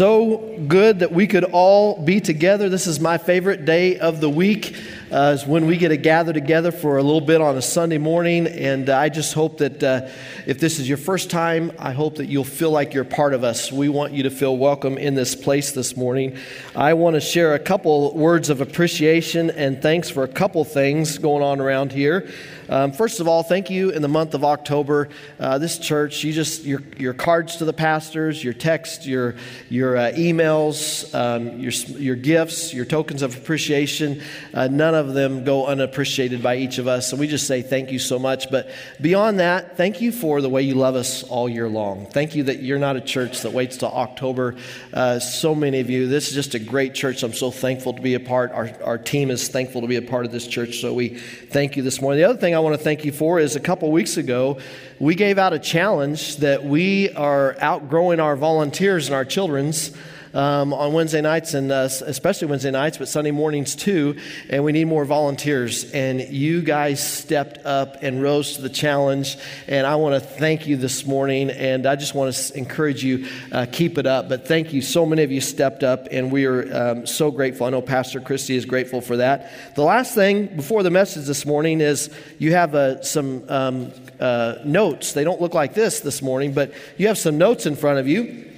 so good that we could all be together. This is my favorite day of the week, uh, is when we get to gather together for a little bit on a Sunday morning. And uh, I just hope that uh, if this is your first time, I hope that you'll feel like you're part of us. We want you to feel welcome in this place this morning. I want to share a couple words of appreciation and thanks for a couple things going on around here. Um, first of all, thank you in the month of October. Uh, this church, you just your your cards to the pastors, your text, your your uh, emails, um, your your gifts, your tokens of appreciation. Uh, none of them go unappreciated by each of us, and we just say thank you so much. But beyond that, thank you for the way you love us all year long. Thank you that you're not a church that waits till October. Uh, so many of you. This is just a great church. I'm so thankful to be a part. Our our team is thankful to be a part of this church. So we thank you this morning. The other thing I want to thank you for is a couple weeks ago, we gave out a challenge that we are outgrowing our volunteers and our children's um, on Wednesday nights, and uh, especially Wednesday nights, but Sunday mornings too. And we need more volunteers. And you guys stepped up and rose to the challenge. And I want to thank you this morning. And I just want to encourage you, uh, keep it up. But thank you. So many of you stepped up, and we are um, so grateful. I know Pastor Christie is grateful for that. The last thing before the message this morning is you have uh, some um, uh, notes. They don't look like this this morning, but you have some notes in front of you.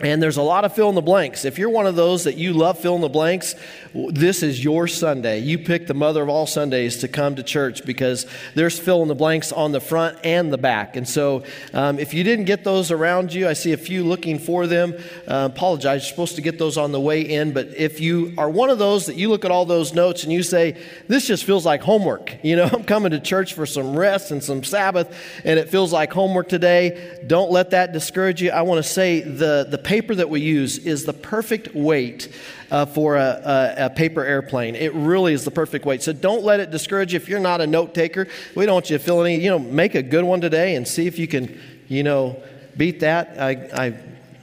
And there's a lot of fill in the blanks. If you're one of those that you love fill in the blanks, this is your Sunday. You pick the mother of all Sundays to come to church because there's fill in the blanks on the front and the back. And so um, if you didn't get those around you, I see a few looking for them. Uh, apologize, you're supposed to get those on the way in. But if you are one of those that you look at all those notes and you say, this just feels like homework, you know, I'm coming to church for some rest and some Sabbath, and it feels like homework today, don't let that discourage you. I want to say the, the paper that we use is the perfect weight uh, for a, a, a, paper airplane. It really is the perfect weight. So don't let it discourage you if you're not a note taker. We don't want you to feel any, you know, make a good one today and see if you can, you know, beat that. I, I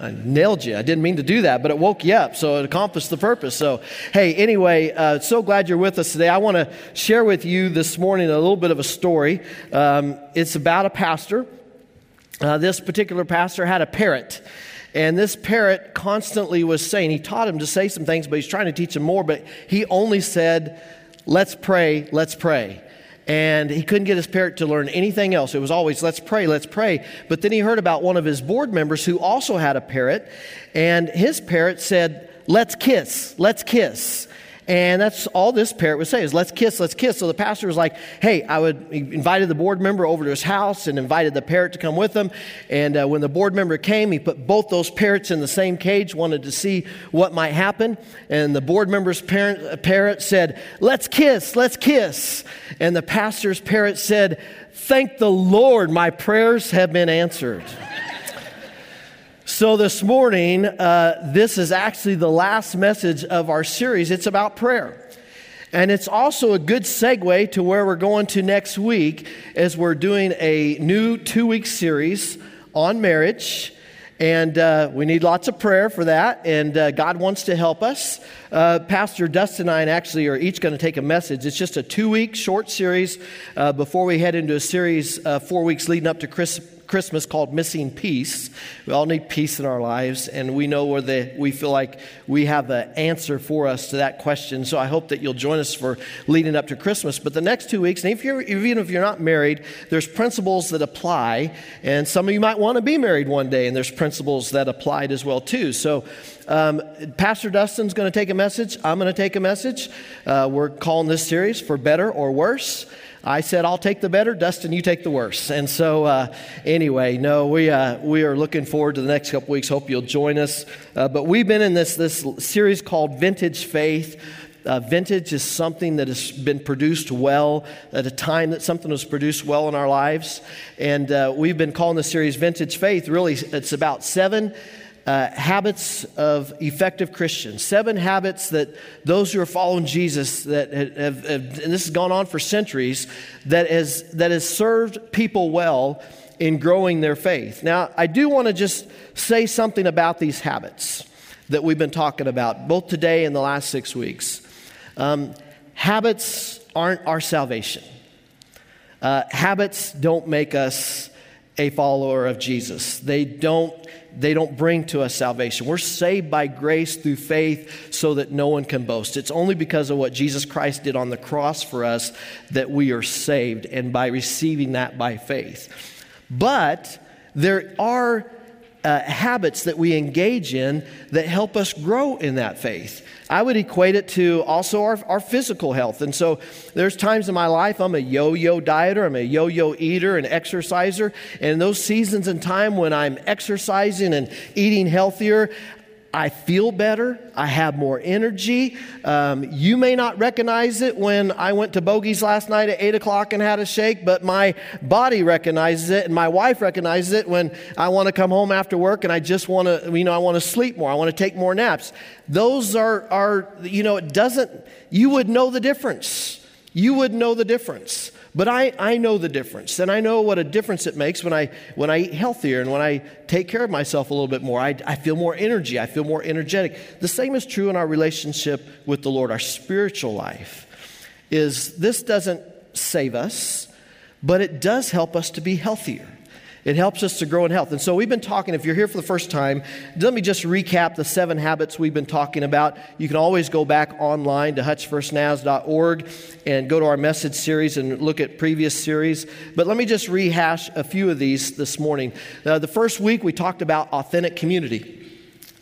I nailed you. I didn't mean to do that, but it woke you up, so it accomplished the purpose. So, hey, anyway, uh, so glad you're with us today. I want to share with you this morning a little bit of a story. Um, it's about a pastor. Uh, this particular pastor had a parrot. And this parrot constantly was saying, he taught him to say some things, but he's trying to teach him more, but he only said, Let's pray, let's pray. And he couldn't get his parrot to learn anything else. It was always, let's pray, let's pray. But then he heard about one of his board members who also had a parrot, and his parrot said, Let's kiss, let's kiss. And that's all this parrot would say is, let's kiss, let's kiss. So the pastor was like, hey, I would invited the board member over to his house and invited the parrot to come with him. And uh, when the board member came, he put both those parrots in the same cage, wanted to see what might happen. And the board member's parent, parrot said, let's kiss, let's kiss. And the pastor's parrot said, thank the Lord, my prayers have been answered. So, this morning, uh, this is actually the last message of our series. It's about prayer. And it's also a good segue to where we're going to next week as we're doing a new two week series on marriage. And uh, we need lots of prayer for that. And uh, God wants to help us. Uh, Pastor Dustin and I actually are each going to take a message. It's just a two week short series uh, before we head into a series uh, four weeks leading up to Christmas Christmas called Missing Peace. We all need peace in our lives, and we know where the, we feel like we have the answer for us to that question. So I hope that you'll join us for leading up to Christmas. But the next two weeks, and if you're, even if you're not married, there's principles that apply, and some of you might want to be married one day, and there's principles that applied as well too. So um, Pastor Dustin's going to take a message. I'm going to take a message. Uh, we're calling this series for better or worse. I said, I'll take the better. Dustin, you take the worse. And so, uh, anyway, no, we, uh, we are looking forward to the next couple weeks. Hope you'll join us. Uh, but we've been in this, this series called Vintage Faith. Uh, vintage is something that has been produced well at a time that something was produced well in our lives. And uh, we've been calling the series Vintage Faith. Really, it's about seven uh, habits of effective Christians, seven habits that those who are following Jesus that have, have, and this has gone on for centuries, that has that has served people well in growing their faith. Now, I do want to just say something about these habits that we've been talking about, both today and the last six weeks. Um, habits aren't our salvation. Uh, habits don't make us a follower of Jesus. They don't they don't bring to us salvation. We're saved by grace through faith so that no one can boast. It's only because of what Jesus Christ did on the cross for us that we are saved, and by receiving that by faith. But there are uh, habits that we engage in that help us grow in that faith. I would equate it to also our, our physical health. And so there's times in my life I'm a yo yo dieter, I'm a yo yo eater and exerciser. And those seasons in time when I'm exercising and eating healthier, I feel better. I have more energy. Um, you may not recognize it when I went to Bogey's last night at 8 o'clock and had a shake, but my body recognizes it and my wife recognizes it when I want to come home after work and I just want to, you know, I want to sleep more. I want to take more naps. Those are, are, you know, it doesn't, you would know the difference. You would know the difference. But I, I know the difference, and I know what a difference it makes when I, when I eat healthier and when I take care of myself a little bit more. I, I feel more energy, I feel more energetic. The same is true in our relationship with the Lord, our spiritual life. Is this doesn't save us, but it does help us to be healthier. It helps us to grow in health. And so we've been talking, if you're here for the first time, let me just recap the seven habits we've been talking about. You can always go back online to hutchfirstnaz.org and go to our message series and look at previous series. But let me just rehash a few of these this morning. Uh, the first week we talked about authentic community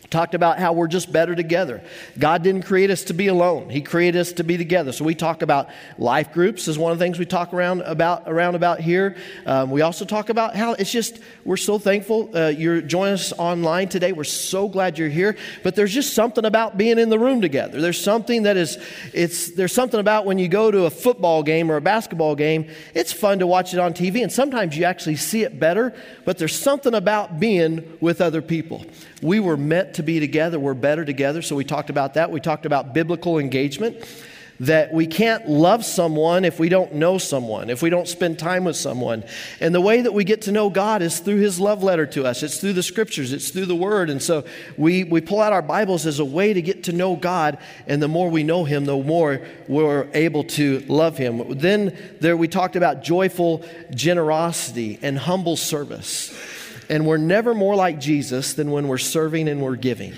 talked about how we're just better together. God didn't create us to be alone. He created us to be together. So we talk about life groups is one of the things we talk around about around about here. Um, we also talk about how it's just we're so thankful uh, you're joining us online today. We're so glad you're here. But there's just something about being in the room together. There's something that is it's there's something about when you go to a football game or a basketball game. It's fun to watch it on TV, and sometimes you actually see it better. But there's something about being with other people. We were meant to be together. We're better together. So we talked about that. We talked about biblical engagement, that we can't love someone if we don't know someone, if we don't spend time with someone. And the way that we get to know God is through His love letter to us. It's through the scriptures, it's through the Word. And so we, we pull out our Bibles as a way to get to know God. And the more we know Him, the more we're able to love Him. Then there we talked about joyful generosity and humble service. And we're never more like Jesus than when we're serving and we're giving.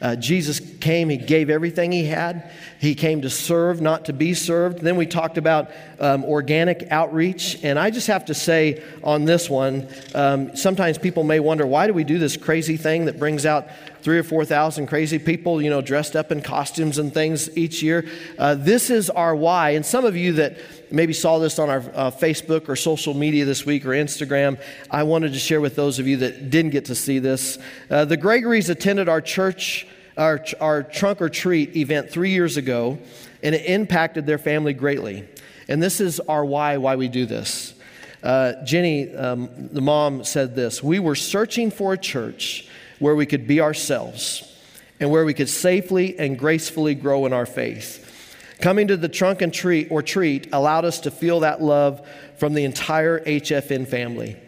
Uh, Jesus came, He gave everything He had. He came to serve, not to be served. Then we talked about um, organic outreach. And I just have to say on this one, um, sometimes people may wonder why do we do this crazy thing that brings out three or 4,000 crazy people, you know, dressed up in costumes and things each year? Uh, this is our why. And some of you that maybe saw this on our uh, Facebook or social media this week or Instagram, I wanted to share with those of you that didn't get to see this. Uh, the Gregories attended our church, our, our trunk or treat event three years ago, and it impacted their family greatly. And this is our why, why we do this. Uh, Jenny, um, the mom, said this We were searching for a church where we could be ourselves and where we could safely and gracefully grow in our faith. Coming to the trunk and treat or treat allowed us to feel that love from the entire HFN family.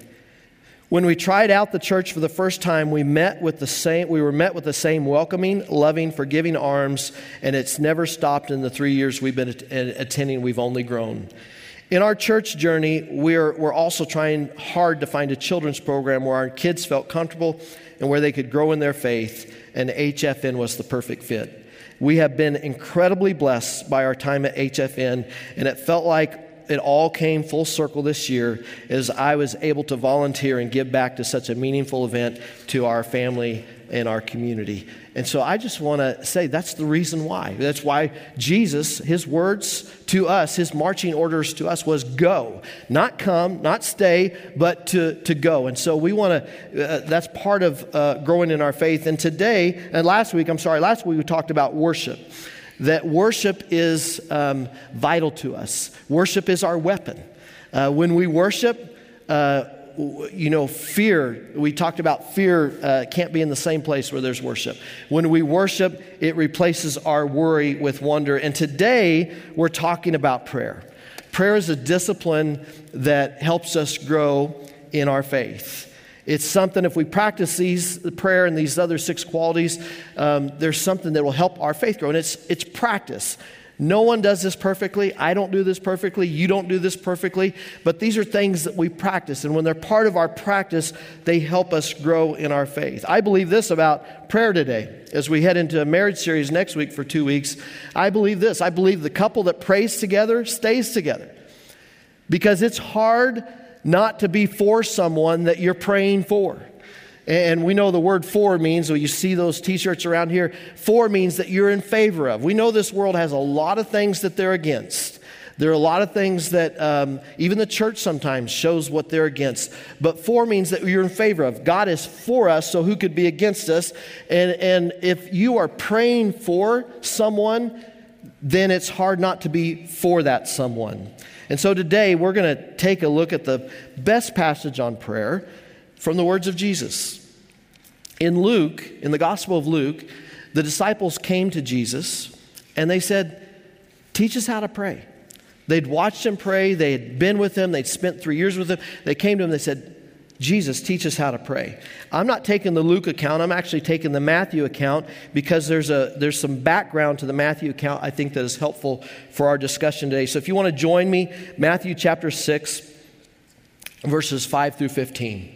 When we tried out the church for the first time, we met with the same we were met with the same welcoming, loving, forgiving arms, and it's never stopped in the 3 years we've been attending, we've only grown. In our church journey, we're, we're also trying hard to find a children's program where our kids felt comfortable and where they could grow in their faith, and HFN was the perfect fit. We have been incredibly blessed by our time at HFN, and it felt like it all came full circle this year as I was able to volunteer and give back to such a meaningful event to our family and our community. And so I just want to say that's the reason why. That's why Jesus, his words to us, his marching orders to us was go, not come, not stay, but to, to go. And so we want to, uh, that's part of uh, growing in our faith. And today, and last week, I'm sorry, last week we talked about worship that worship is um, vital to us. Worship is our weapon. Uh, when we worship, uh, you know, fear, we talked about fear uh, can't be in the same place where there's worship. When we worship, it replaces our worry with wonder. And today, we're talking about prayer. Prayer is a discipline that helps us grow in our faith. It's something, if we practice these, the prayer and these other six qualities, um, there's something that will help our faith grow. And it's, it's practice. No one does this perfectly. I don't do this perfectly. You don't do this perfectly. But these are things that we practice. And when they're part of our practice, they help us grow in our faith. I believe this about prayer today. As we head into a marriage series next week for two weeks, I believe this. I believe the couple that prays together stays together. Because it's hard not to be for someone that you're praying for. And we know the word for means, when you see those t shirts around here, for means that you're in favor of. We know this world has a lot of things that they're against. There are a lot of things that um, even the church sometimes shows what they're against. But for means that you're in favor of. God is for us, so who could be against us? And, and if you are praying for someone, then it's hard not to be for that someone. And so today we're going to take a look at the best passage on prayer from the words of Jesus. In Luke, in the Gospel of Luke, the disciples came to Jesus and they said, Teach us how to pray. They'd watched him pray, they had been with him, they'd spent three years with him. They came to him, they said, Jesus, teach us how to pray. I'm not taking the Luke account, I'm actually taking the Matthew account because there's, a, there's some background to the Matthew account I think that is helpful for our discussion today. So if you want to join me, Matthew chapter 6, verses 5 through 15.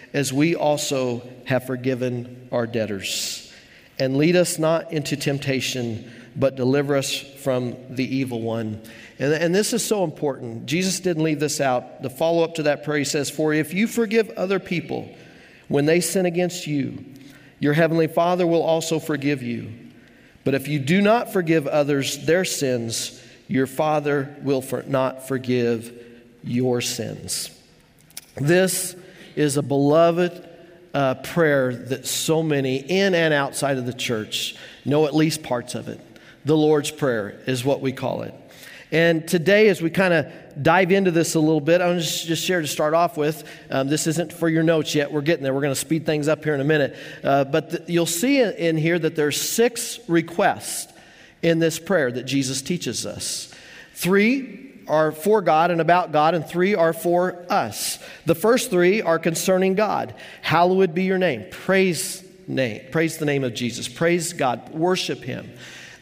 as we also have forgiven our debtors. And lead us not into temptation, but deliver us from the evil one. And, and this is so important. Jesus didn't leave this out. The follow up to that prayer, he says, For if you forgive other people when they sin against you, your heavenly Father will also forgive you. But if you do not forgive others their sins, your Father will for not forgive your sins. This is a beloved uh, prayer that so many in and outside of the church know at least parts of it. The Lord's Prayer is what we call it. And today, as we kind of dive into this a little bit, I'm just, just share to start off with. Um, this isn't for your notes yet. We're getting there. We're going to speed things up here in a minute. Uh, but you'll see in here that there's six requests in this prayer that Jesus teaches us. Three are for God and about God, and three are for us. The first three are concerning God. Hallowed be your name. Praise name. Praise the name of Jesus. Praise God. Worship him.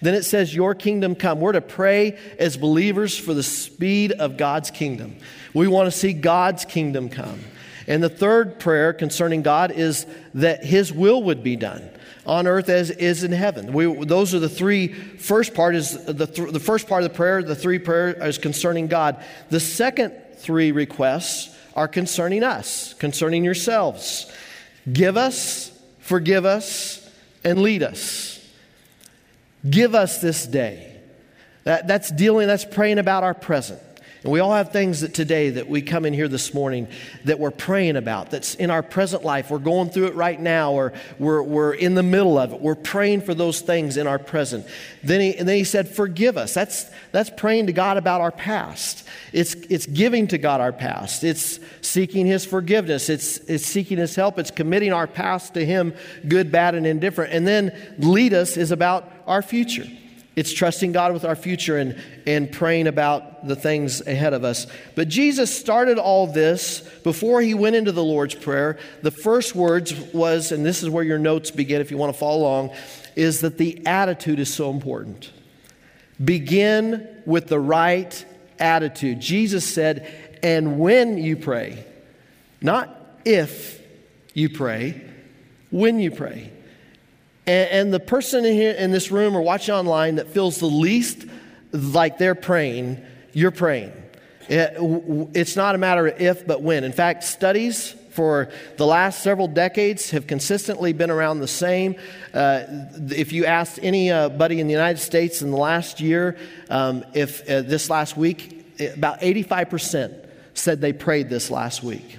Then it says, Your kingdom come. We're to pray as believers for the speed of God's kingdom. We want to see God's kingdom come. And the third prayer concerning God is that His will would be done on earth as is in heaven. We, those are the three. First part is the, th- the first part of the prayer. The three prayer is concerning God. The second three requests are concerning us, concerning yourselves. Give us, forgive us, and lead us. Give us this day. That, that's dealing, that's praying about our present. And we all have things that today that we come in here this morning that we're praying about, that's in our present life. We're going through it right now, or we're, we're in the middle of it. We're praying for those things in our present. Then he, and then he said, Forgive us. That's, that's praying to God about our past. It's, it's giving to God our past. It's seeking His forgiveness. It's, it's seeking His help. It's committing our past to Him, good, bad, and indifferent. And then lead us is about our future. It's trusting God with our future and, and praying about the things ahead of us. But Jesus started all this before he went into the Lord's Prayer. The first words was, and this is where your notes begin if you want to follow along, is that the attitude is so important. Begin with the right attitude. Jesus said, and when you pray, not if you pray, when you pray. And, and the person in, here, in this room or watching online that feels the least like they're praying, you're praying. It, it's not a matter of if, but when. In fact, studies for the last several decades have consistently been around the same. Uh, if you asked anybody in the United States in the last year, um, if uh, this last week, about 85% said they prayed this last week.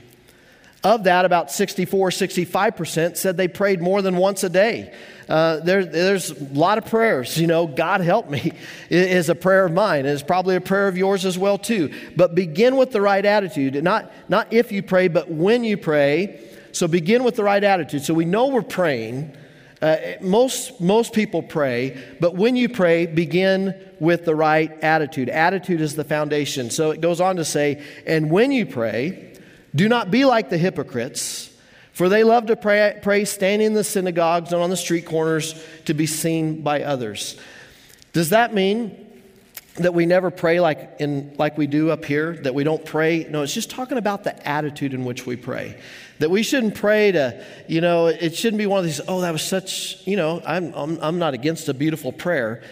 Of that, about 64, 65% said they prayed more than once a day. Uh, there, there's a lot of prayers. You know, God help me is a prayer of mine. It's probably a prayer of yours as well too. But begin with the right attitude. Not, not if you pray, but when you pray. So begin with the right attitude. So we know we're praying. Uh, most, most people pray, but when you pray, begin with the right attitude. Attitude is the foundation. So it goes on to say, and when you pray, do not be like the hypocrites, for they love to pray, pray standing in the synagogues and on the street corners to be seen by others. Does that mean that we never pray like, in, like we do up here, that we don't pray? No, it's just talking about the attitude in which we pray. That we shouldn't pray to, you know, it shouldn't be one of these, oh, that was such, you know, I'm, I'm, I'm not against a beautiful prayer.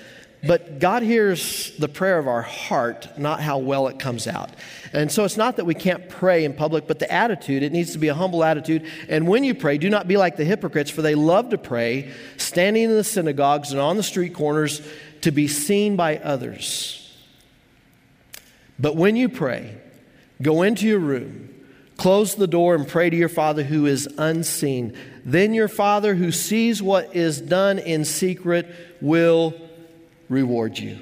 But God hears the prayer of our heart, not how well it comes out. And so it's not that we can't pray in public, but the attitude, it needs to be a humble attitude. And when you pray, do not be like the hypocrites, for they love to pray, standing in the synagogues and on the street corners to be seen by others. But when you pray, go into your room, close the door, and pray to your Father who is unseen. Then your Father who sees what is done in secret will reward you.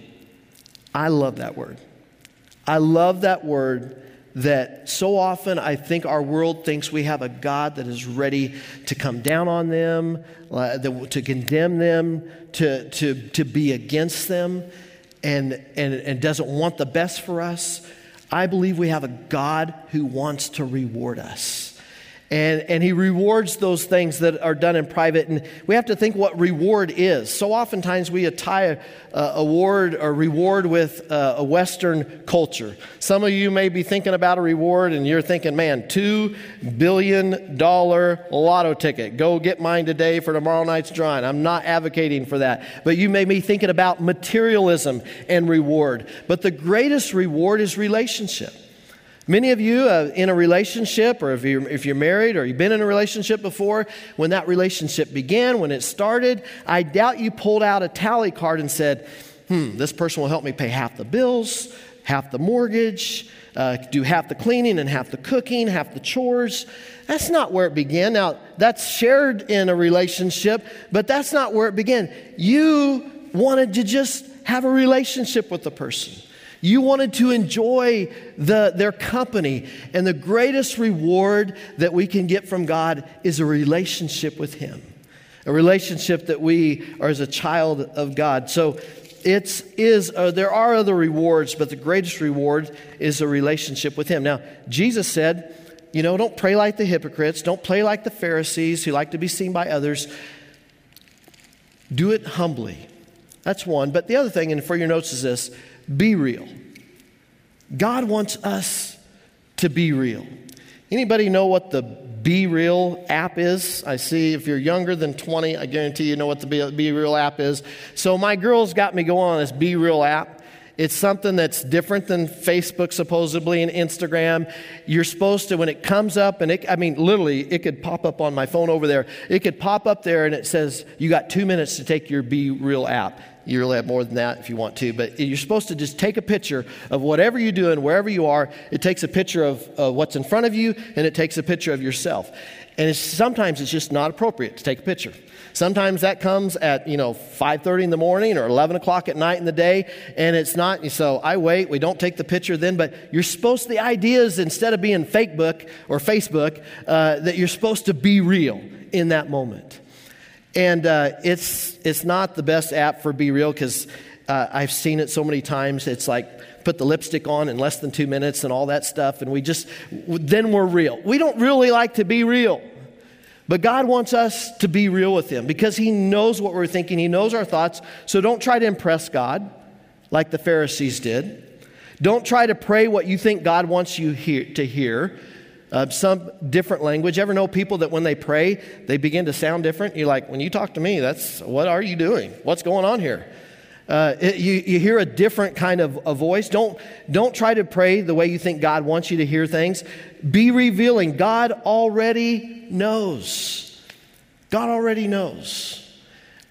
I love that word. I love that word that so often I think our world thinks we have a God that is ready to come down on them, uh, to condemn them, to, to, to be against them, and, and, and doesn't want the best for us. I believe we have a God who wants to reward us. And, and he rewards those things that are done in private. And we have to think what reward is. So oftentimes we tie a, a award or reward with a, a Western culture. Some of you may be thinking about a reward and you're thinking, man, $2 billion lotto ticket. Go get mine today for tomorrow night's drawing. I'm not advocating for that. But you may be thinking about materialism and reward. But the greatest reward is relationship. Many of you uh, in a relationship, or if you're, if you're married or you've been in a relationship before, when that relationship began, when it started, I doubt you pulled out a tally card and said, hmm, this person will help me pay half the bills, half the mortgage, uh, do half the cleaning and half the cooking, half the chores. That's not where it began. Now, that's shared in a relationship, but that's not where it began. You wanted to just have a relationship with the person. You wanted to enjoy the, their company. And the greatest reward that we can get from God is a relationship with Him, a relationship that we are as a child of God. So it's is uh, there are other rewards, but the greatest reward is a relationship with Him. Now, Jesus said, you know, don't pray like the hypocrites, don't play like the Pharisees who like to be seen by others. Do it humbly. That's one. But the other thing, and for your notes, is this be real. God wants us to be real. Anybody know what the Be Real app is? I see if you're younger than 20, I guarantee you know what the Be, Real app is. So my girls got me going on this Be Real app. It's something that's different than Facebook, supposedly, and Instagram. You're supposed to, when it comes up, and it, I mean, literally, it could pop up on my phone over there. It could pop up there and it says, You got two minutes to take your Be Real app. You really have more than that if you want to, but you're supposed to just take a picture of whatever you're doing, wherever you are. It takes a picture of uh, what's in front of you, and it takes a picture of yourself. And it's, sometimes it's just not appropriate to take a picture. Sometimes that comes at, you know, 5.30 in the morning or 11 o'clock at night in the day, and it's not. So I wait. We don't take the picture then, but you're supposed, the idea is instead of being fake book or Facebook, uh, that you're supposed to be real in that moment. And uh, it's, it's not the best app for Be Real because uh, I've seen it so many times. It's like put the lipstick on in less than two minutes and all that stuff. And we just, then we're real. We don't really like to be real. But God wants us to be real with Him because He knows what we're thinking, He knows our thoughts. So don't try to impress God like the Pharisees did. Don't try to pray what you think God wants you hear, to hear uh, some different language. Ever know people that when they pray, they begin to sound different? You're like, when you talk to me, that's what are you doing? What's going on here? Uh, it, you, you hear a different kind of a voice. Don't, don't try to pray the way you think God wants you to hear things. Be revealing. God already knows. God already knows.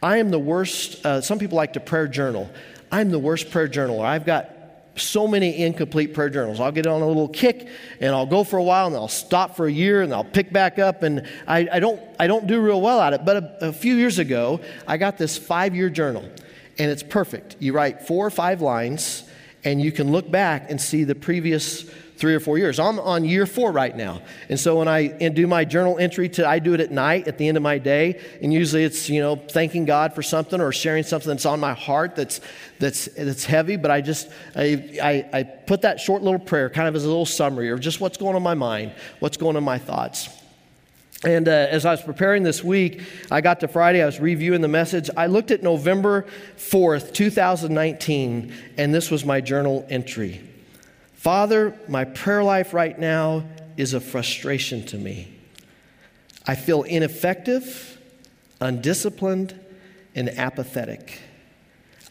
I am the worst. Uh, some people like to prayer journal. I'm the worst prayer journaler. I've got so many incomplete prayer journals. I'll get on a little kick and I'll go for a while and I'll stop for a year and I'll pick back up and I, I don't, I don't do real well at it. But a, a few years ago, I got this five year journal and it's perfect. You write four or five lines, and you can look back and see the previous three or four years. I'm on year four right now. And so when I do my journal entry, to, I do it at night at the end of my day. And usually it's, you know, thanking God for something or sharing something that's on my heart that's, that's, that's heavy. But I just, I, I, I put that short little prayer kind of as a little summary of just what's going on in my mind, what's going on in my thoughts. And uh, as I was preparing this week, I got to Friday, I was reviewing the message. I looked at November 4th, 2019, and this was my journal entry Father, my prayer life right now is a frustration to me. I feel ineffective, undisciplined, and apathetic.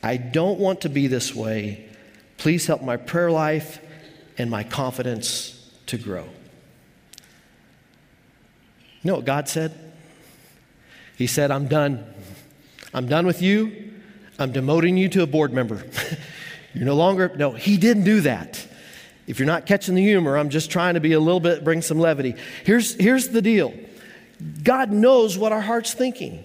I don't want to be this way. Please help my prayer life and my confidence to grow. You know what God said? He said, I'm done. I'm done with you. I'm demoting you to a board member. You're no longer, no, he didn't do that. If you're not catching the humor, I'm just trying to be a little bit, bring some levity. Here's, here's the deal God knows what our heart's thinking.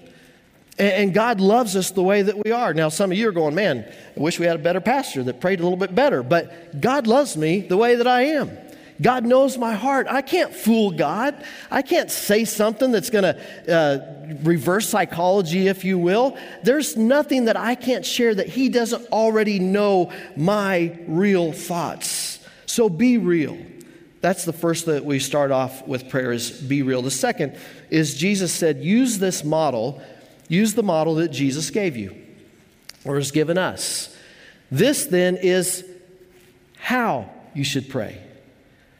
And, God loves us the way that we are. Now, some of you are going, man, I wish we had a better pastor that prayed a little bit better. But God loves me the way that I am. God knows my heart. I can't fool God. I can't say something that's going to uh, reverse psychology, if you will. There's nothing that I can't share that He doesn't already know my real thoughts. So be real. That's the first that we start off with prayer is be real. The second is Jesus said, use this model, use the model that Jesus gave you or has given us. This then is how you should pray.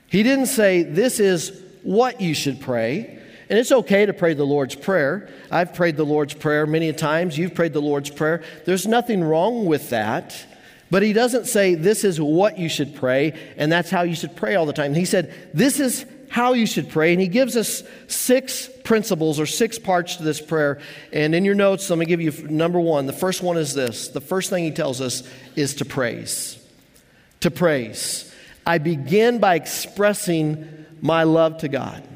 He didn't say, This is what you should pray. And it's okay to pray the Lord's Prayer. I've prayed the Lord's Prayer many times. You've prayed the Lord's Prayer. There's nothing wrong with that. But he doesn't say, This is what you should pray, and that's how you should pray all the time. He said, This is how you should pray. And he gives us six principles or six parts to this prayer. And in your notes, let me give you number one. The first one is this the first thing he tells us is to praise. To praise. I begin by expressing my love to God.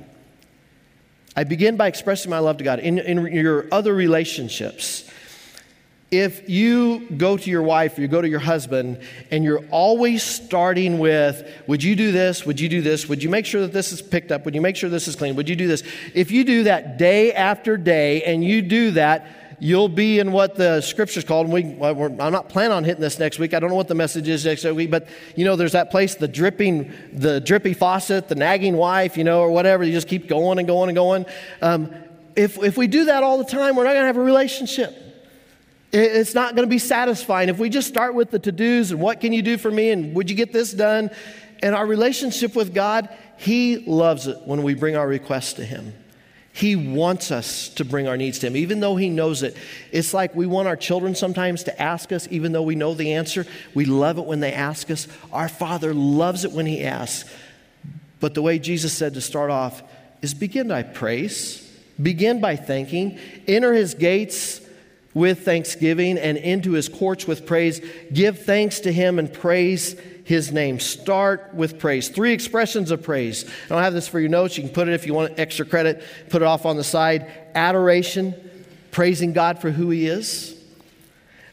I begin by expressing my love to God. In, in your other relationships, if you go to your wife or you go to your husband and you're always starting with, Would you do this? Would you do this? Would you make sure that this is picked up? Would you make sure this is clean? Would you do this? If you do that day after day and you do that, you'll be in what the scriptures called. And we, I'm not planning on hitting this next week. I don't know what the message is next week, but you know, there's that place, the dripping, the drippy faucet, the nagging wife, you know, or whatever. You just keep going and going and going. Um, if, if we do that all the time, we're not going to have a relationship. It's not going to be satisfying. If we just start with the to dos and what can you do for me and would you get this done, and our relationship with God, He loves it when we bring our requests to Him. He wants us to bring our needs to Him, even though He knows it. It's like we want our children sometimes to ask us, even though we know the answer. We love it when they ask us. Our Father loves it when He asks. But the way Jesus said to start off is begin by praise, begin by thanking, enter His gates with thanksgiving and into His courts with praise. Give thanks to Him and praise his name. Start with praise. Three expressions of praise. I don't have this for your notes. You can put it if you want extra credit, put it off on the side. Adoration, praising God for who he is.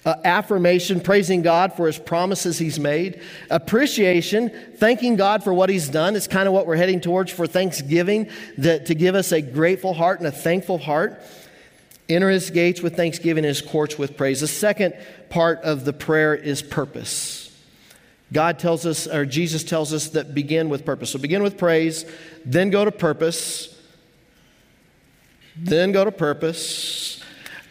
Uh, affirmation, praising God for his promises he's made. Appreciation, thanking God for what he's done. It's kind of what we're heading towards for Thanksgiving, that, to give us a grateful heart and a thankful heart. Enter his gates with thanksgiving, his courts with praise. The second part of the prayer is purpose. God tells us, or Jesus tells us, that begin with purpose. So begin with praise, then go to purpose, then go to purpose.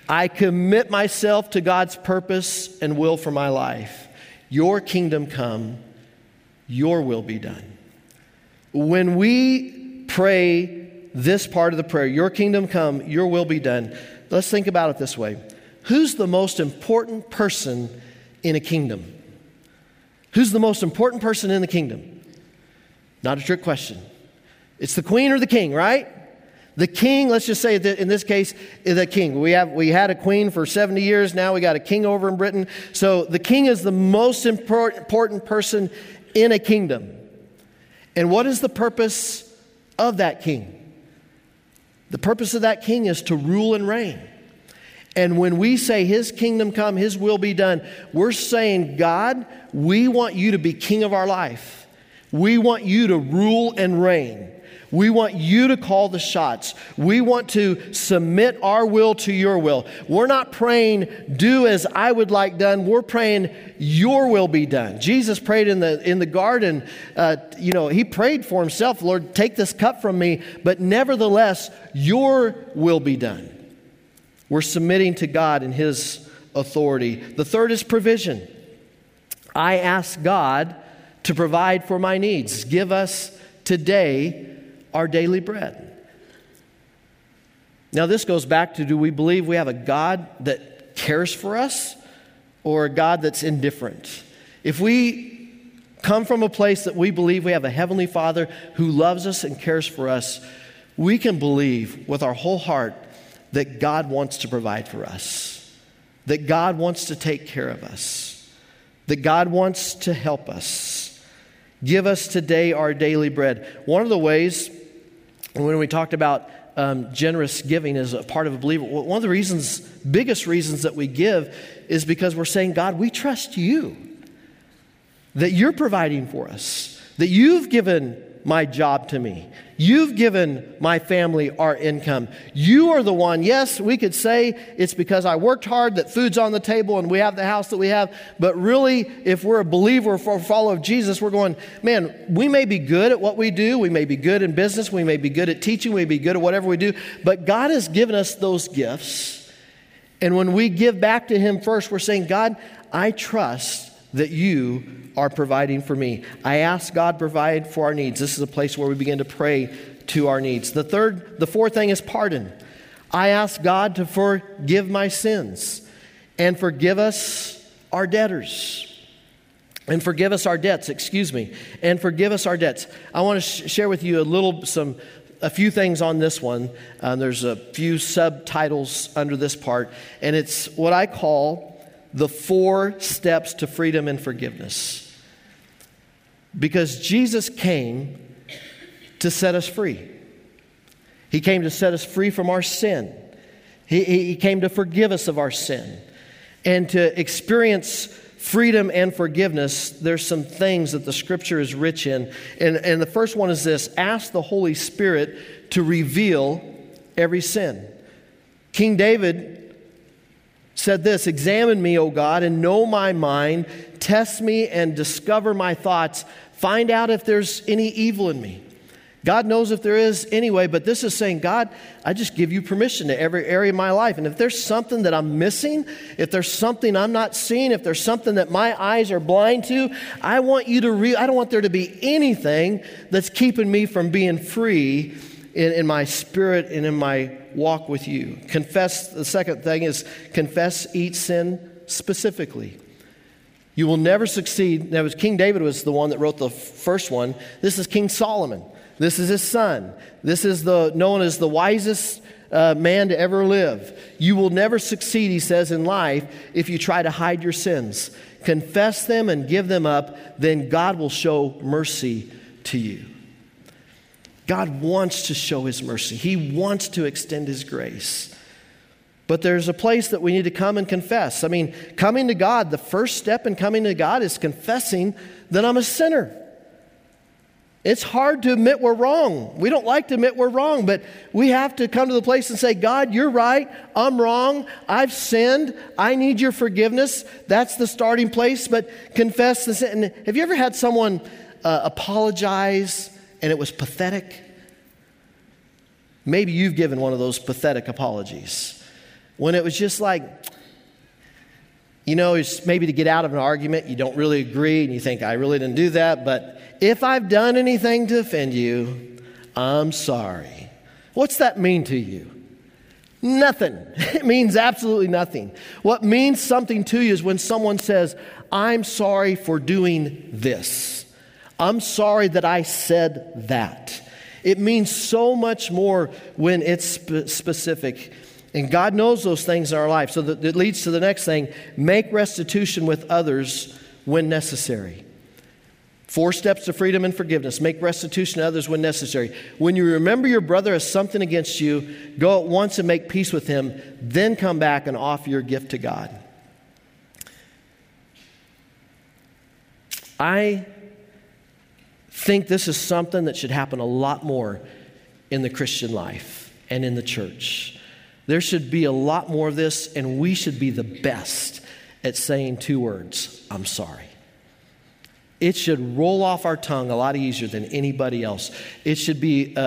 I commit myself to God's purpose and will for my life. Your kingdom come, your will be done. When we pray this part of the prayer, your kingdom come, your will be done, let's think about it this way Who's the most important person in a kingdom? Who's the most important person in the kingdom? Not a trick question. It's the queen or the king, right? The king, let's just say that in this case, the king. We, have, we had a queen for 70 years, now we got a king over in Britain. So the king is the most important person in a kingdom. And what is the purpose of that king? The purpose of that king is to rule and reign. And when we say his kingdom come, his will be done, we're saying, God, we want you to be king of our life. We want you to rule and reign. We want you to call the shots. We want to submit our will to your will. We're not praying, do as I would like done. We're praying, your will be done. Jesus prayed in the, in the garden. Uh, you know, he prayed for himself, Lord, take this cup from me, but nevertheless, your will be done. We're submitting to God and his authority. The third is provision. I ask God to provide for my needs. Give us today our daily bread. Now, this goes back to do we believe we have a God that cares for us or a God that's indifferent? If we come from a place that we believe we have a Heavenly Father who loves us and cares for us, we can believe with our whole heart that God wants to provide for us, that God wants to take care of us, that God wants to help us. Give us today our daily bread. One of the ways when we talked about um, generous giving as a part of a believer, one of the reasons, biggest reasons that we give is because we're saying, God, we trust you, that you're providing for us, that you've given my job to me. You've given my family our income. You are the one. Yes, we could say it's because I worked hard that food's on the table and we have the house that we have. But really, if we're a believer or a follower of Jesus, we're going, man, we may be good at what we do. We may be good in business. We may be good at teaching. We may be good at whatever we do. But God has given us those gifts. And when we give back to Him first, we're saying, God, I trust that you are providing for me. I ask God provide for our needs. This is a place where we begin to pray to our needs. The third, the fourth thing is pardon. I ask God to forgive my sins and forgive us our debtors. And forgive us our debts, excuse me, and forgive us our debts. I want to sh- share with you a little, some, a few things on this one. Uh, there's a few subtitles under this part, and it's what I call the four steps to freedom and forgiveness. Because Jesus came to set us free. He came to set us free from our sin. He, he came to forgive us of our sin. And to experience freedom and forgiveness, there's some things that the scripture is rich in. And, and the first one is this ask the Holy Spirit to reveal every sin. King David said this Examine me, O God, and know my mind. Test me and discover my thoughts. Find out if there's any evil in me. God knows if there is anyway, but this is saying, God, I just give you permission to every area of my life. And if there's something that I'm missing, if there's something I'm not seeing, if there's something that my eyes are blind to, I want you to re- I don't want there to be anything that's keeping me from being free in, in my spirit and in my walk with you. Confess, the second thing is confess each sin specifically. You will never succeed. Now, King David was the one that wrote the first one. This is King Solomon. This is his son. This is the known as the wisest uh, man to ever live. You will never succeed, he says, in life if you try to hide your sins. Confess them and give them up, then God will show mercy to you. God wants to show his mercy, he wants to extend his grace. But there's a place that we need to come and confess. I mean, coming to God, the first step in coming to God is confessing that I'm a sinner. It's hard to admit we're wrong. We don't like to admit we're wrong, but we have to come to the place and say, God, you're right. I'm wrong. I've sinned. I need your forgiveness. That's the starting place, but confess the sin. And have you ever had someone uh, apologize and it was pathetic. Maybe you've given one of those pathetic apologies when it was just like, you know, it's maybe to get out of an argument, you don't really agree, and you think, I really didn't do that, but if I've done anything to offend you, I'm sorry. What's that mean to you? Nothing. It means absolutely nothing. What means something to you is when someone says, I'm sorry for doing this. I'm sorry that I said that. It means so much more when it's spe- specific. And God knows those things in our life. So that it leads to the next thing make restitution with others when necessary. Four steps to freedom and forgiveness. Make restitution to others when necessary. When you remember your brother has something against you, go at once and make peace with him, then come back and offer your gift to God. I think this is something that should happen a lot more in the Christian life and in the church. There should be a lot more of this, and we should be the best at saying two words I'm sorry. It should roll off our tongue a lot easier than anybody else. It should be a,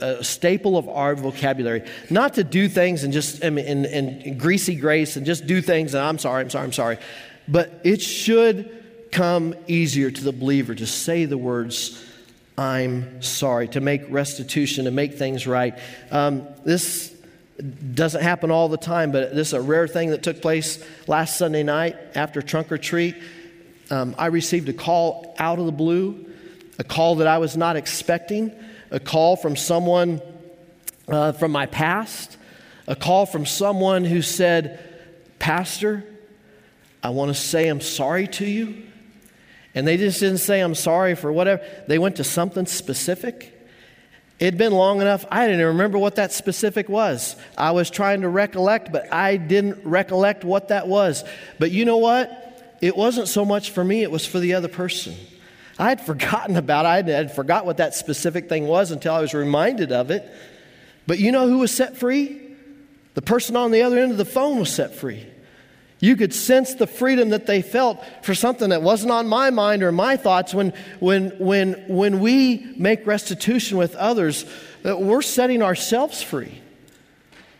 a, a staple of our vocabulary. Not to do things and just in, in, in greasy grace and just do things and I'm sorry, I'm sorry, I'm sorry. But it should come easier to the believer to say the words, I'm sorry, to make restitution, to make things right. Um, this doesn't happen all the time, but this is a rare thing that took place last Sunday night after trunk or treat. Um, I received a call out of the blue, a call that I was not expecting, a call from someone uh, from my past, a call from someone who said, Pastor, I want to say I'm sorry to you. And they just didn't say, I'm sorry for whatever. They went to something specific. It'd been long enough, I didn't remember what that specific was. I was trying to recollect, but I didn't recollect what that was. But you know what? It wasn't so much for me, it was for the other person. I had forgotten about it. I had forgot what that specific thing was until I was reminded of it. But you know who was set free? The person on the other end of the phone was set free. You could sense the freedom that they felt for something that wasn't on my mind or my thoughts when, when, when, when we make restitution with others, that we're setting ourselves free.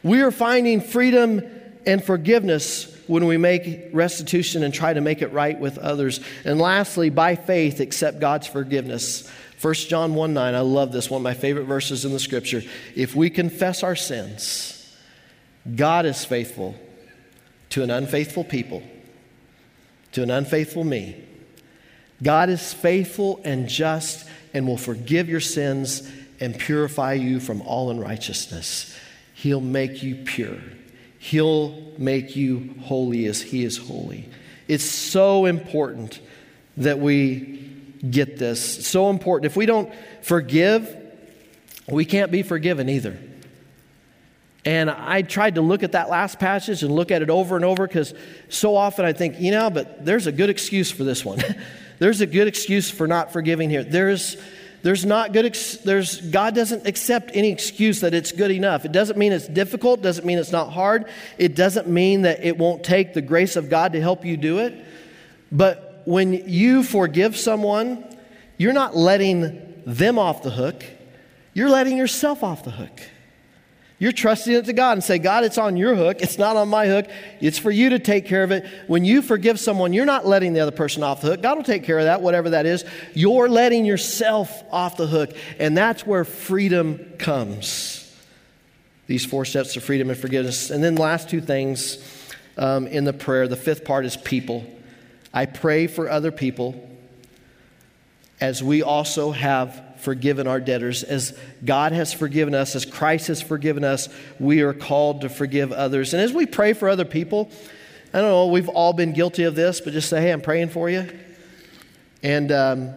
We are finding freedom and forgiveness when we make restitution and try to make it right with others. And lastly, by faith, accept God's forgiveness. 1 John 1 9, I love this, one of my favorite verses in the scripture. If we confess our sins, God is faithful to an unfaithful people, to an unfaithful me. God is faithful and just and will forgive your sins and purify you from all unrighteousness. He'll make you pure. He'll make you holy as He is holy. It's so important that we get this. so important. If we don't forgive, we can't be forgiven either. And I tried to look at that last passage and look at it over and over because so often I think, you know, but there's a good excuse for this one. there's a good excuse for not forgiving here. There's, there's not good, ex- there's, God doesn't accept any excuse that it's good enough. It doesn't mean it's difficult, doesn't mean it's not hard. It doesn't mean that it won't take the grace of God to help you do it. But when you forgive someone, you're not letting them off the hook, you're letting yourself off the hook. You're trusting it to God and say, God, it's on your hook. It's not on my hook. It's for you to take care of it. When you forgive someone, you're not letting the other person off the hook. God will take care of that, whatever that is. You're letting yourself off the hook. And that's where freedom comes. These four steps to freedom and forgiveness. And then, last two things um, in the prayer. The fifth part is people. I pray for other people as we also have forgiven our debtors. As God has forgiven us, as Christ has forgiven us, we are called to forgive others. And as we pray for other people, I don't know, we've all been guilty of this, but just say, hey, I'm praying for you. And um,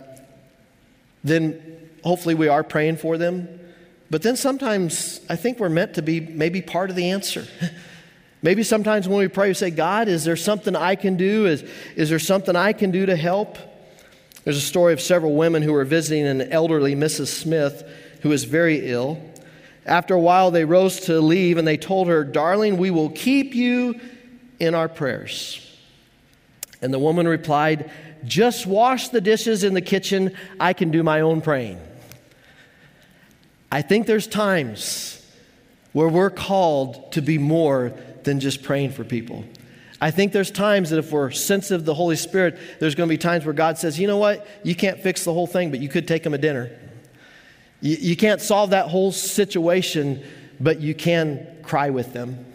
then hopefully we are praying for them. But then sometimes I think we're meant to be maybe part of the answer. maybe sometimes when we pray, we say, God, is there something I can do? Is, is there something I can do to help? There's a story of several women who were visiting an elderly Mrs. Smith who was very ill. After a while, they rose to leave and they told her, Darling, we will keep you in our prayers. And the woman replied, Just wash the dishes in the kitchen. I can do my own praying. I think there's times where we're called to be more than just praying for people. I think there's times that if we're sensitive to the Holy Spirit, there's going to be times where God says, you know what? You can't fix the whole thing, but you could take them a dinner. You, you can't solve that whole situation, but you can cry with them.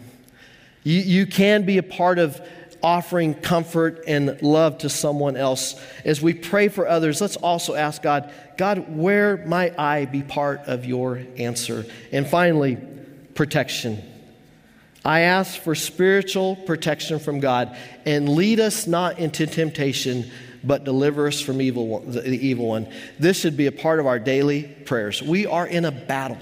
You, you can be a part of offering comfort and love to someone else. As we pray for others, let's also ask God, God, where might I be part of your answer? And finally, protection. I ask for spiritual protection from God and lead us not into temptation, but deliver us from evil, the evil one. This should be a part of our daily prayers. We are in a battle.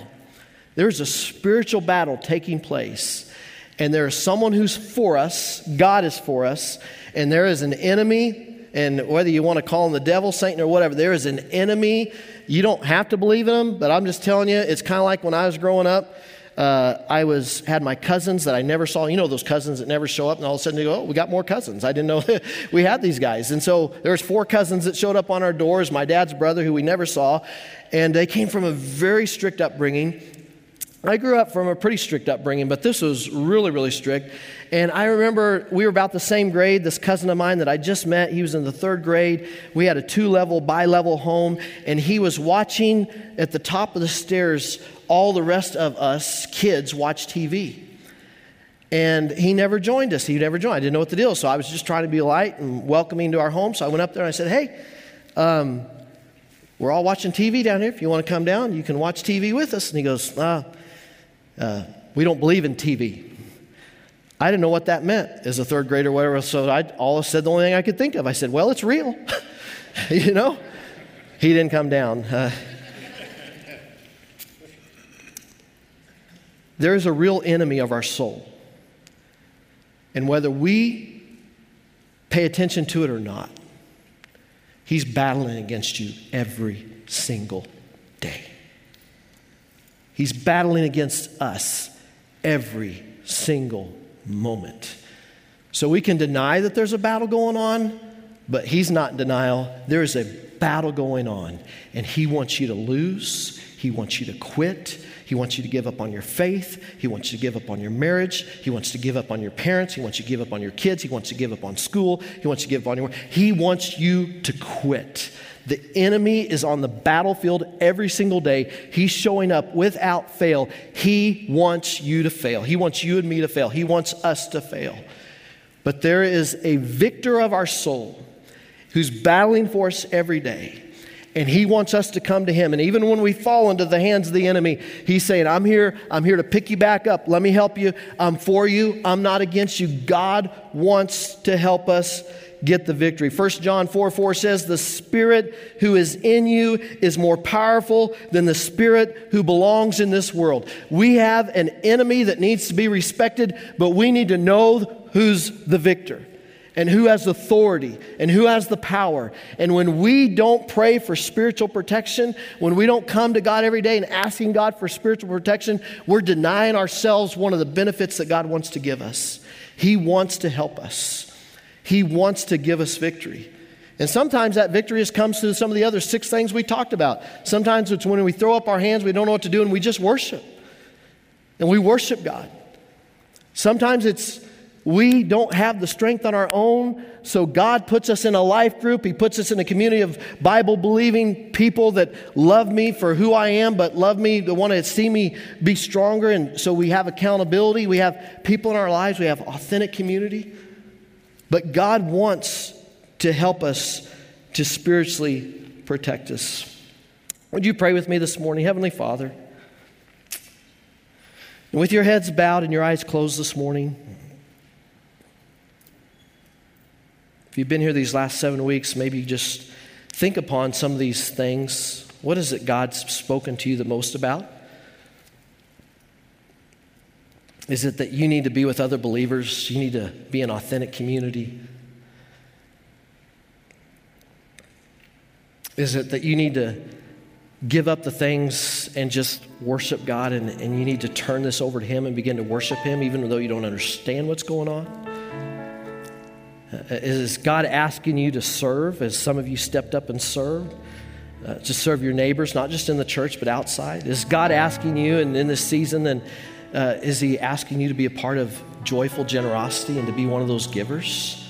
There's a spiritual battle taking place, and there is someone who's for us, God is for us, and there is an enemy. And whether you want to call him the devil, Satan, or whatever, there is an enemy. You don't have to believe in them, but I'm just telling you, it's kind of like when I was growing up uh, I was had my cousins that I never saw. You know those cousins that never show up, and all of a sudden they go, "Oh, we got more cousins." I didn't know we had these guys, and so there was four cousins that showed up on our doors. My dad's brother, who we never saw, and they came from a very strict upbringing. I grew up from a pretty strict upbringing, but this was really, really strict. And I remember we were about the same grade. This cousin of mine that I just met, he was in the third grade. We had a two level, bi level home, and he was watching at the top of the stairs all the rest of us kids watch TV. And he never joined us. He never joined. I didn't know what the deal was. So I was just trying to be light and welcoming to our home. So I went up there and I said, Hey, um, we're all watching TV down here. If you want to come down, you can watch TV with us. And he goes, uh, uh, We don't believe in TV. I didn't know what that meant as a third grader whatever. So I all said the only thing I could think of. I said, Well, it's real. you know? He didn't come down. Uh, There is a real enemy of our soul. And whether we pay attention to it or not, he's battling against you every single day. He's battling against us every single moment. So we can deny that there's a battle going on, but he's not in denial. There is a battle going on, and he wants you to lose, he wants you to quit, he wants you to give up on your faith. He wants you to give up on your marriage. He wants to give up on your parents. He wants you to give up on your kids. He wants to give up on school. He wants you to give up on your work. He wants you to quit. The enemy is on the battlefield every single day. He's showing up without fail. He wants you to fail. He wants you and me to fail. He wants us to fail. But there is a victor of our soul who's battling for us every day. And he wants us to come to him. And even when we fall into the hands of the enemy, he's saying, I'm here, I'm here to pick you back up. Let me help you. I'm for you. I'm not against you. God wants to help us get the victory. 1 John 4 4 says, The Spirit who is in you is more powerful than the Spirit who belongs in this world. We have an enemy that needs to be respected, but we need to know who's the victor and who has authority and who has the power. And when we don't pray for spiritual protection, when we don't come to God every day and asking God for spiritual protection, we're denying ourselves one of the benefits that God wants to give us. He wants to help us, He wants to give us victory. And sometimes that victory just comes through some of the other six things we talked about. Sometimes it's when we throw up our hands, we don't know what to do, and we just worship. And we worship God. Sometimes it's we don't have the strength on our own, so God puts us in a life group. He puts us in a community of Bible believing people that love me for who I am, but love me, that want to see me be stronger. And so we have accountability. We have people in our lives. We have authentic community. But God wants to help us to spiritually protect us. Would you pray with me this morning? Heavenly Father, with your heads bowed and your eyes closed this morning, If you've been here these last seven weeks, maybe just think upon some of these things. What is it God's spoken to you the most about? Is it that you need to be with other believers? You need to be an authentic community? Is it that you need to give up the things and just worship God and, and you need to turn this over to Him and begin to worship Him even though you don't understand what's going on? Uh, is God asking you to serve as some of you stepped up and served? Uh, to serve your neighbors, not just in the church, but outside? Is God asking you, and in this season, then uh, is He asking you to be a part of joyful generosity and to be one of those givers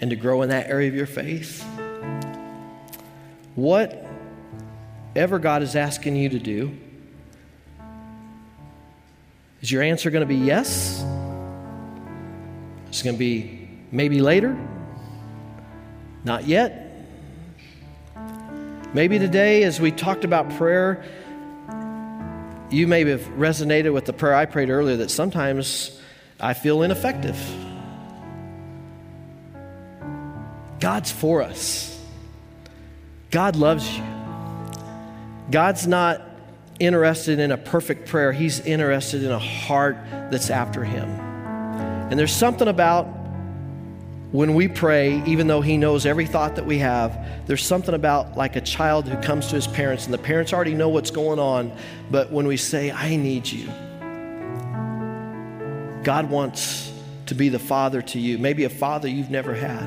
and to grow in that area of your faith? Whatever God is asking you to do, Is your answer going to be yes? It's going to be maybe later? Not yet? Maybe today, as we talked about prayer, you may have resonated with the prayer I prayed earlier that sometimes I feel ineffective. God's for us. God loves you. God's not interested in a perfect prayer, He's interested in a heart that's after Him. And there's something about when we pray, even though He knows every thought that we have, there's something about like a child who comes to his parents and the parents already know what's going on, but when we say, I need you, God wants to be the father to you, maybe a father you've never had.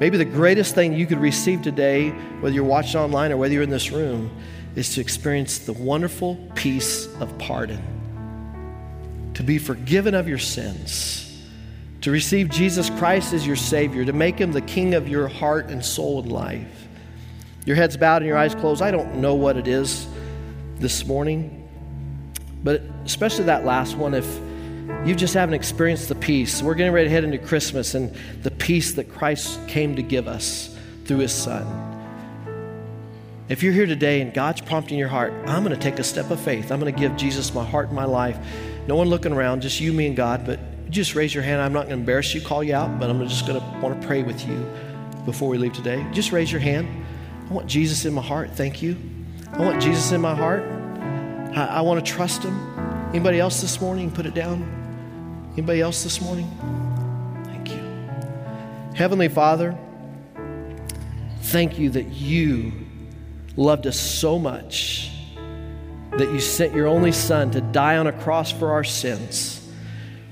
Maybe the greatest thing you could receive today, whether you're watching online or whether you're in this room, is to experience the wonderful peace of pardon, to be forgiven of your sins, to receive Jesus Christ as your Savior, to make Him the King of your heart and soul and life. Your head's bowed and your eyes closed. I don't know what it is this morning, but especially that last one, if you just haven't experienced the peace, we're getting ready to head into Christmas and the peace that Christ came to give us through His Son. If you're here today and God's prompting your heart, I'm going to take a step of faith. I'm going to give Jesus my heart and my life. No one looking around, just you, me, and God. But just raise your hand. I'm not going to embarrass you, call you out, but I'm just going to want to pray with you before we leave today. Just raise your hand. I want Jesus in my heart. Thank you. I want Jesus in my heart. I, I want to trust Him. Anybody else this morning? Put it down. Anybody else this morning? Thank you. Heavenly Father, thank you that you loved us so much that you sent your only Son to die on a cross for our sins,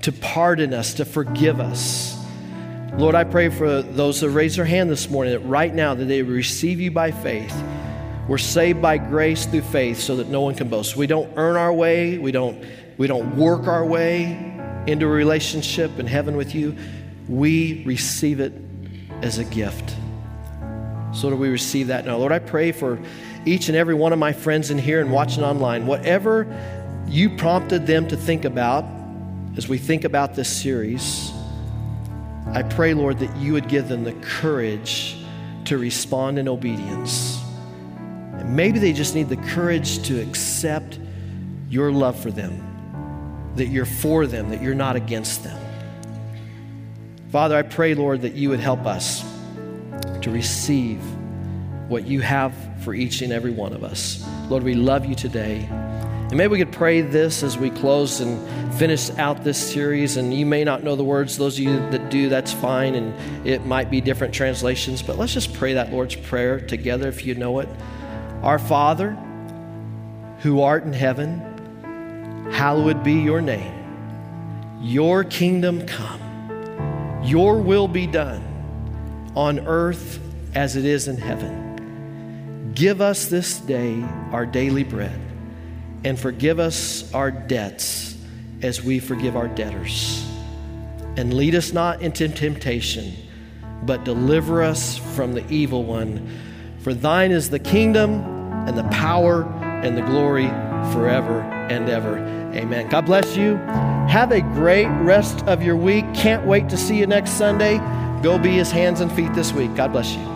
to pardon us, to forgive us. Lord, I pray for those that raise their hand this morning that right now that they receive you by faith. We're saved by grace through faith so that no one can boast. We don't earn our way, we don't, we don't work our way into a relationship in heaven with you. We receive it as a gift. So do we receive that now. Lord, I pray for each and every one of my friends in here and watching online, whatever you prompted them to think about as we think about this series, I pray, Lord, that you would give them the courage to respond in obedience. And maybe they just need the courage to accept your love for them, that you're for them, that you're not against them. Father, I pray, Lord, that you would help us to receive what you have for each and every one of us. Lord, we love you today. And maybe we could pray this as we close and finish out this series. And you may not know the words. Those of you that do, that's fine. And it might be different translations. But let's just pray that Lord's Prayer together if you know it. Our Father, who art in heaven, hallowed be your name. Your kingdom come. Your will be done on earth as it is in heaven. Give us this day our daily bread, and forgive us our debts as we forgive our debtors. And lead us not into temptation, but deliver us from the evil one. For thine is the kingdom, and the power, and the glory forever and ever. Amen. God bless you. Have a great rest of your week. Can't wait to see you next Sunday. Go be his hands and feet this week. God bless you.